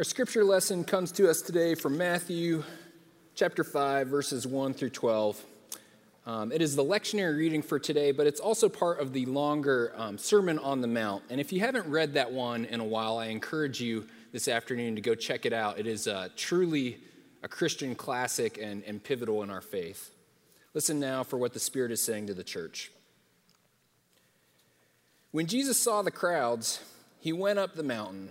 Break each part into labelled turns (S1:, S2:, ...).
S1: Our scripture lesson comes to us today from Matthew chapter 5, verses 1 through 12. Um, it is the lectionary reading for today, but it's also part of the longer um, Sermon on the Mount. And if you haven't read that one in a while, I encourage you this afternoon to go check it out. It is uh, truly a Christian classic and, and pivotal in our faith. Listen now for what the Spirit is saying to the church. When Jesus saw the crowds, he went up the mountain.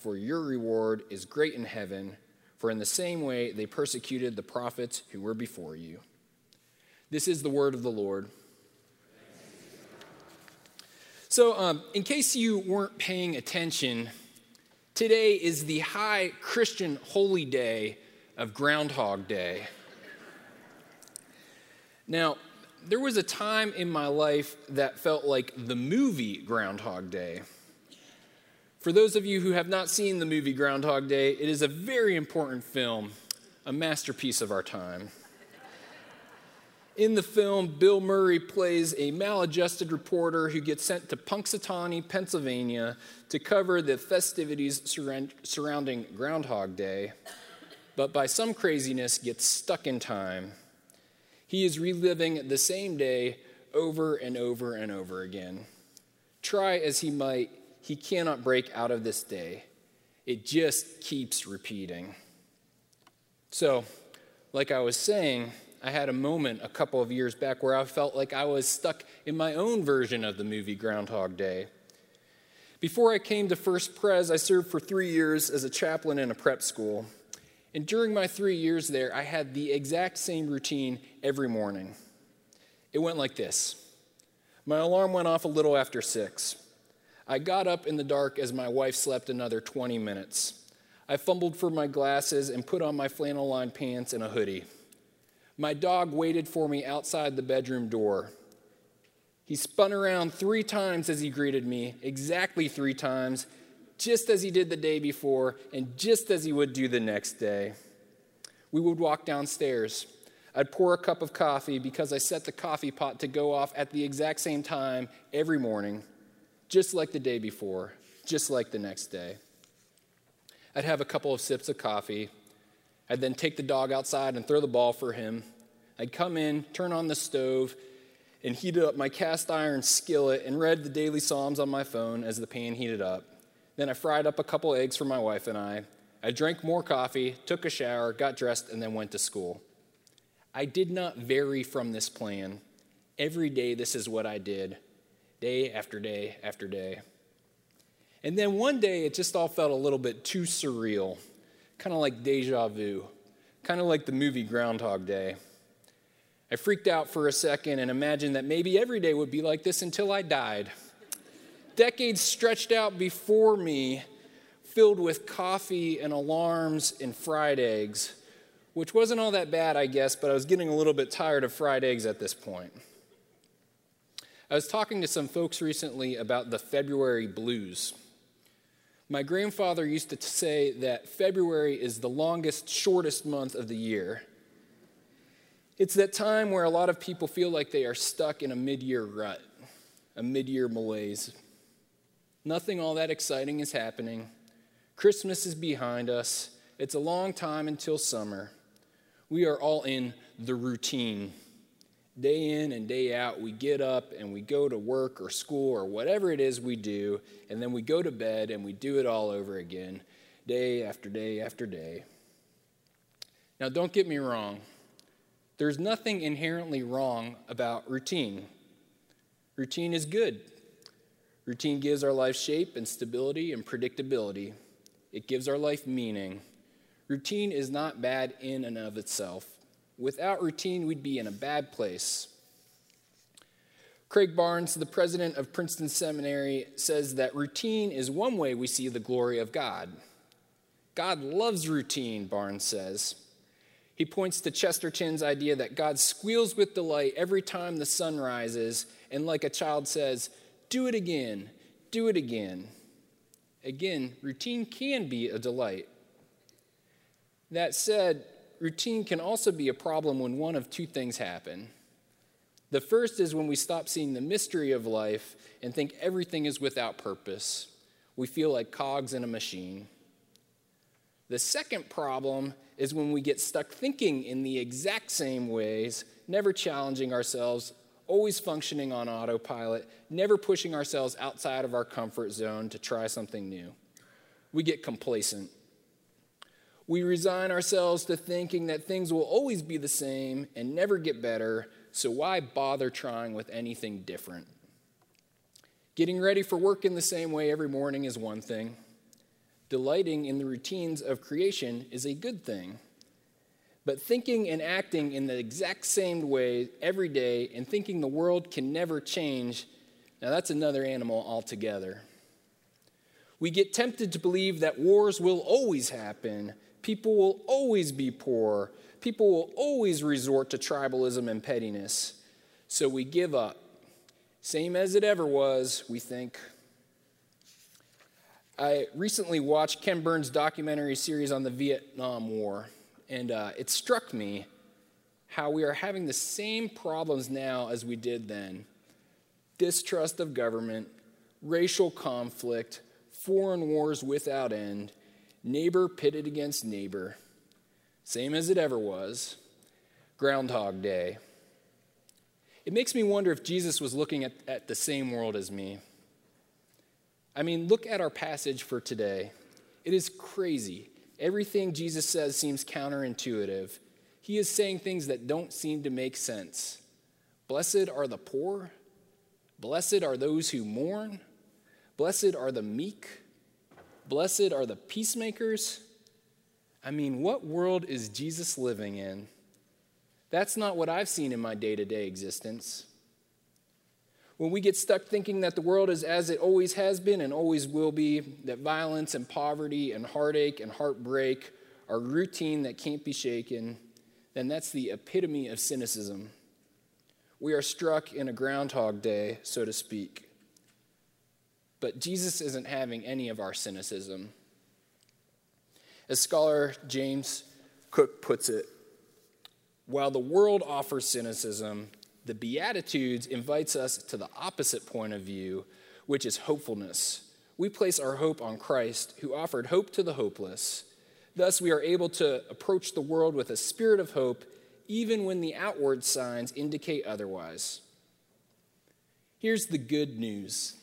S1: for your reward is great in heaven, for in the same way they persecuted the prophets who were before you. This is the word of the Lord. So, um, in case you weren't paying attention, today is the high Christian holy day of Groundhog Day. Now, there was a time in my life that felt like the movie Groundhog Day. For those of you who have not seen the movie Groundhog Day, it is a very important film, a masterpiece of our time. In the film, Bill Murray plays a maladjusted reporter who gets sent to Punxsutawney, Pennsylvania to cover the festivities surrounding Groundhog Day, but by some craziness gets stuck in time. He is reliving the same day over and over and over again. Try as he might, he cannot break out of this day. It just keeps repeating. So, like I was saying, I had a moment a couple of years back where I felt like I was stuck in my own version of the movie Groundhog Day. Before I came to First Pres, I served for three years as a chaplain in a prep school. And during my three years there, I had the exact same routine every morning. It went like this My alarm went off a little after six. I got up in the dark as my wife slept another 20 minutes. I fumbled for my glasses and put on my flannel lined pants and a hoodie. My dog waited for me outside the bedroom door. He spun around three times as he greeted me, exactly three times, just as he did the day before and just as he would do the next day. We would walk downstairs. I'd pour a cup of coffee because I set the coffee pot to go off at the exact same time every morning just like the day before, just like the next day. I'd have a couple of sips of coffee. I'd then take the dog outside and throw the ball for him. I'd come in, turn on the stove, and heat up my cast iron skillet and read the daily Psalms on my phone as the pan heated up. Then I fried up a couple eggs for my wife and I. I drank more coffee, took a shower, got dressed, and then went to school. I did not vary from this plan. Every day, this is what I did day after day after day. And then one day it just all felt a little bit too surreal, kind of like deja vu, kind of like the movie Groundhog Day. I freaked out for a second and imagined that maybe every day would be like this until I died. Decades stretched out before me, filled with coffee and alarms and fried eggs, which wasn't all that bad, I guess, but I was getting a little bit tired of fried eggs at this point. I was talking to some folks recently about the February blues. My grandfather used to say that February is the longest, shortest month of the year. It's that time where a lot of people feel like they are stuck in a mid year rut, a mid year malaise. Nothing all that exciting is happening. Christmas is behind us. It's a long time until summer. We are all in the routine day in and day out, we get up and we go to work or school or whatever it is we do, and then we go to bed and we do it all over again, day after day after day. Now, don't get me wrong, there's nothing inherently wrong about routine. Routine is good. Routine gives our life shape and stability and predictability. It gives our life meaning. Routine is not bad in and of itself. Without routine, we'd be in a bad place. Craig Barnes, the president of Princeton Seminary, says that routine is one way we see the glory of God. God loves routine, Barnes says. He points to Chesterton's idea that God squeals with delight every time the sun rises, and like a child says, Do it again, do it again. Again, routine can be a delight. That said, routine can also be a problem when one of two things happen. The first is when we stop seeing the mystery of life and think everything is without purpose. We feel like cogs in a machine. The second problem is when we get stuck thinking in the exact same ways, never challenging ourselves, always functioning on autopilot, never pushing ourselves outside of our comfort zone to try something new. We get complacent. We resign ourselves to thinking that things will always be the same and never get better, so why bother trying with anything different? Getting ready for work in the same way every morning is one thing. Delighting in the routines of creation is a good thing. But thinking and acting in the exact same way every day and thinking the world can never change, now that's another animal altogether. We get tempted to believe that wars will always happen, people will always be poor, people will always resort to tribalism and pettiness. So we give up. Same as it ever was, we think. I recently watched Ken Burns' documentary series on the Vietnam War, and uh, it struck me how we are having the same problems now as we did then distrust of government, racial conflict, foreign wars without end, neighbor pitted against neighbor. Same as it ever was. Groundhog Day. It makes me wonder if Jesus was looking at, at the same world as me. I mean, look at our passage for today. It is crazy. Everything Jesus says seems counterintuitive. He is saying things that don't seem to make sense. Blessed are the poor. Blessed are those who mourn. Blessed are the meek. Blessed are the peacemakers. I mean, what world is Jesus living in? That's not what I've seen in my day to day existence. When we get stuck thinking that the world is as it always has been and always will be, that violence and poverty and heartache and heartbreak are routine that can't be shaken, then that's the epitome of cynicism. We are struck in a groundhog day, so to speak. But Jesus isn't having any of our cynicism. As scholar James Cook puts it, while the world offers cynicism, the Beatitudes invites us to the opposite point of view, which is hopefulness. We place our hope on Christ, who offered hope to the hopeless. Thus, we are able to approach the world with a spirit of hope, even when the outward signs indicate otherwise. Here's the good news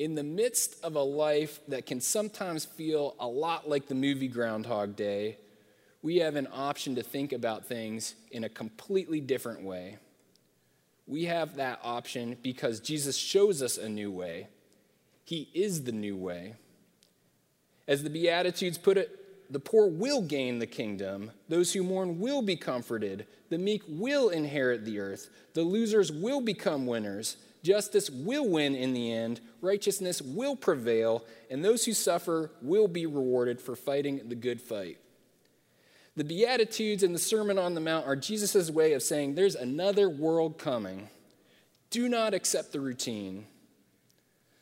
S1: in the midst of a life that can sometimes feel a lot like the movie Groundhog Day, we have an option to think about things in a completely different way. We have that option because Jesus shows us a new way. He is the new way. As the Beatitudes put it, the poor will gain the kingdom, those who mourn will be comforted, the meek will inherit the earth, the losers will become winners. Justice will win in the end, righteousness will prevail, and those who suffer will be rewarded for fighting the good fight. The Beatitudes and the Sermon on the Mount are Jesus' way of saying there's another world coming. Do not accept the routine.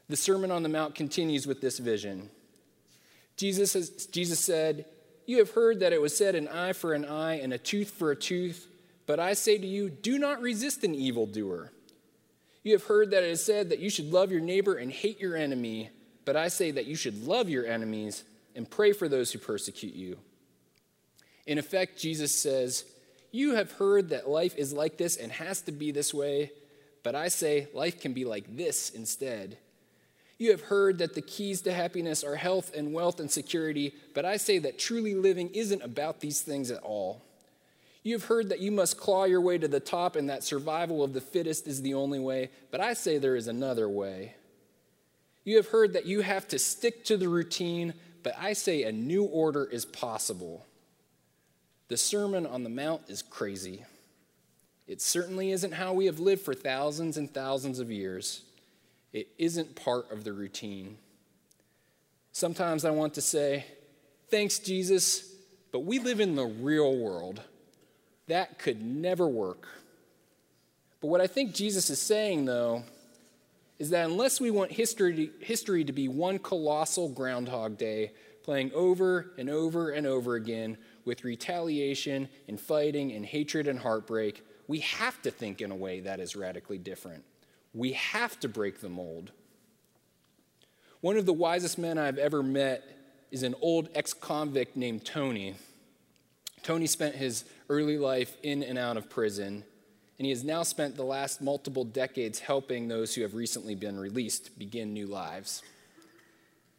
S1: The Sermon on the Mount continues with this vision. Jesus, has, Jesus said, You have heard that it was said, an eye for an eye and a tooth for a tooth, but I say to you, do not resist an evildoer. You have heard that it is said that you should love your neighbor and hate your enemy, but I say that you should love your enemies and pray for those who persecute you. In effect, Jesus says, You have heard that life is like this and has to be this way, but I say life can be like this instead. You have heard that the keys to happiness are health and wealth and security, but I say that truly living isn't about these things at all. You have heard that you must claw your way to the top and that survival of the fittest is the only way, but I say there is another way. You have heard that you have to stick to the routine, but I say a new order is possible. The Sermon on the Mount is crazy. It certainly isn't how we have lived for thousands and thousands of years. It isn't part of the routine. Sometimes I want to say, Thanks, Jesus, but we live in the real world. That could never work. But what I think Jesus is saying, though, is that unless we want history, history to be one colossal Groundhog Day, playing over and over and over again with retaliation and fighting and hatred and heartbreak, we have to think in a way that is radically different. We have to break the mold. One of the wisest men I've ever met is an old ex convict named Tony. Tony spent his early life in and out of prison, and he has now spent the last multiple decades helping those who have recently been released begin new lives.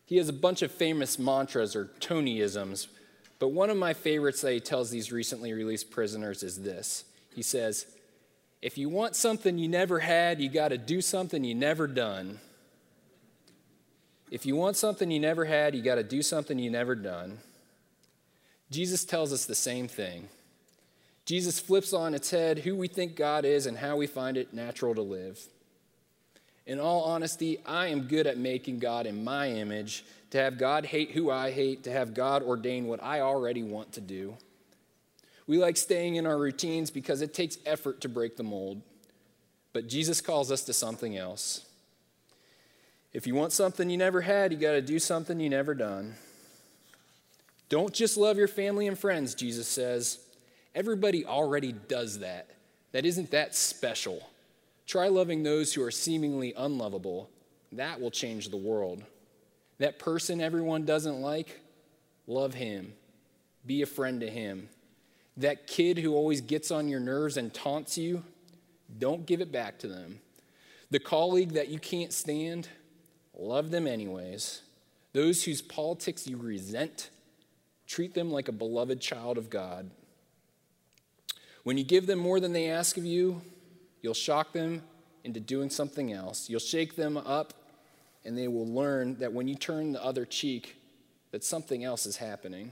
S1: He has a bunch of famous mantras or Tonyisms, but one of my favorites that he tells these recently released prisoners is this. He says, if you want something you never had, you got to do something you never done. If you want something you never had, you got to do something you never done. Jesus tells us the same thing. Jesus flips on its head who we think God is and how we find it natural to live. In all honesty, I am good at making God in my image, to have God hate who I hate, to have God ordain what I already want to do. We like staying in our routines because it takes effort to break the mold. But Jesus calls us to something else. If you want something you never had, you got to do something you never done. Don't just love your family and friends, Jesus says. Everybody already does that. That isn't that special. Try loving those who are seemingly unlovable. That will change the world. That person everyone doesn't like, love him. Be a friend to him. That kid who always gets on your nerves and taunts you, don't give it back to them. The colleague that you can't stand, love them anyways. Those whose politics you resent, treat them like a beloved child of God. When you give them more than they ask of you, you'll shock them into doing something else. You'll shake them up, and they will learn that when you turn the other cheek, that something else is happening.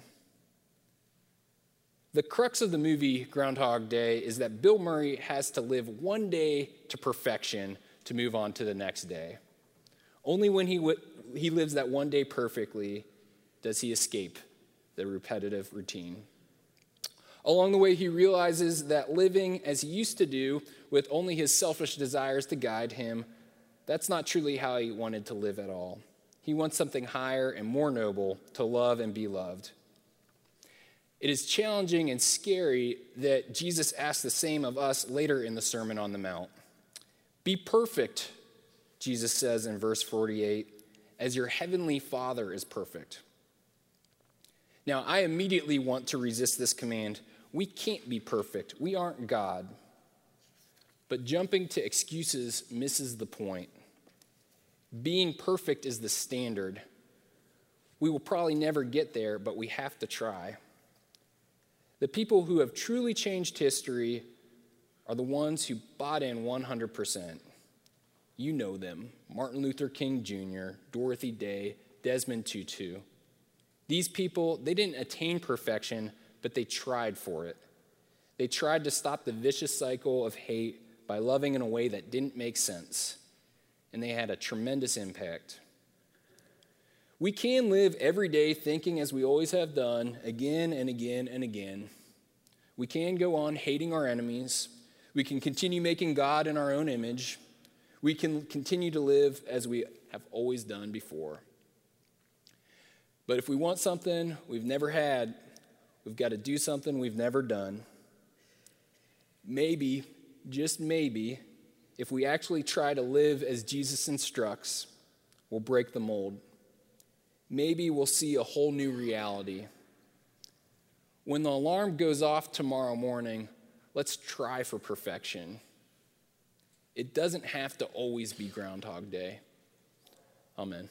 S1: The crux of the movie Groundhog Day is that Bill Murray has to live one day to perfection to move on to the next day. Only when he, w- he lives that one day perfectly does he escape the repetitive routine. Along the way, he realizes that living as he used to do, with only his selfish desires to guide him, that's not truly how he wanted to live at all. He wants something higher and more noble to love and be loved. It is challenging and scary that Jesus asks the same of us later in the Sermon on the Mount. Be perfect, Jesus says in verse 48, as your heavenly Father is perfect. Now, I immediately want to resist this command. We can't be perfect, we aren't God. But jumping to excuses misses the point. Being perfect is the standard. We will probably never get there, but we have to try. The people who have truly changed history are the ones who bought in 100%. You know them Martin Luther King Jr., Dorothy Day, Desmond Tutu. These people, they didn't attain perfection, but they tried for it. They tried to stop the vicious cycle of hate by loving in a way that didn't make sense, and they had a tremendous impact. We can live every day thinking as we always have done, again and again and again. We can go on hating our enemies. We can continue making God in our own image. We can continue to live as we have always done before. But if we want something we've never had, we've got to do something we've never done. Maybe, just maybe, if we actually try to live as Jesus instructs, we'll break the mold maybe we'll see a whole new reality. When the alarm goes off tomorrow morning, let's try for perfection. It doesn't have to always be Groundhog Day. Amen.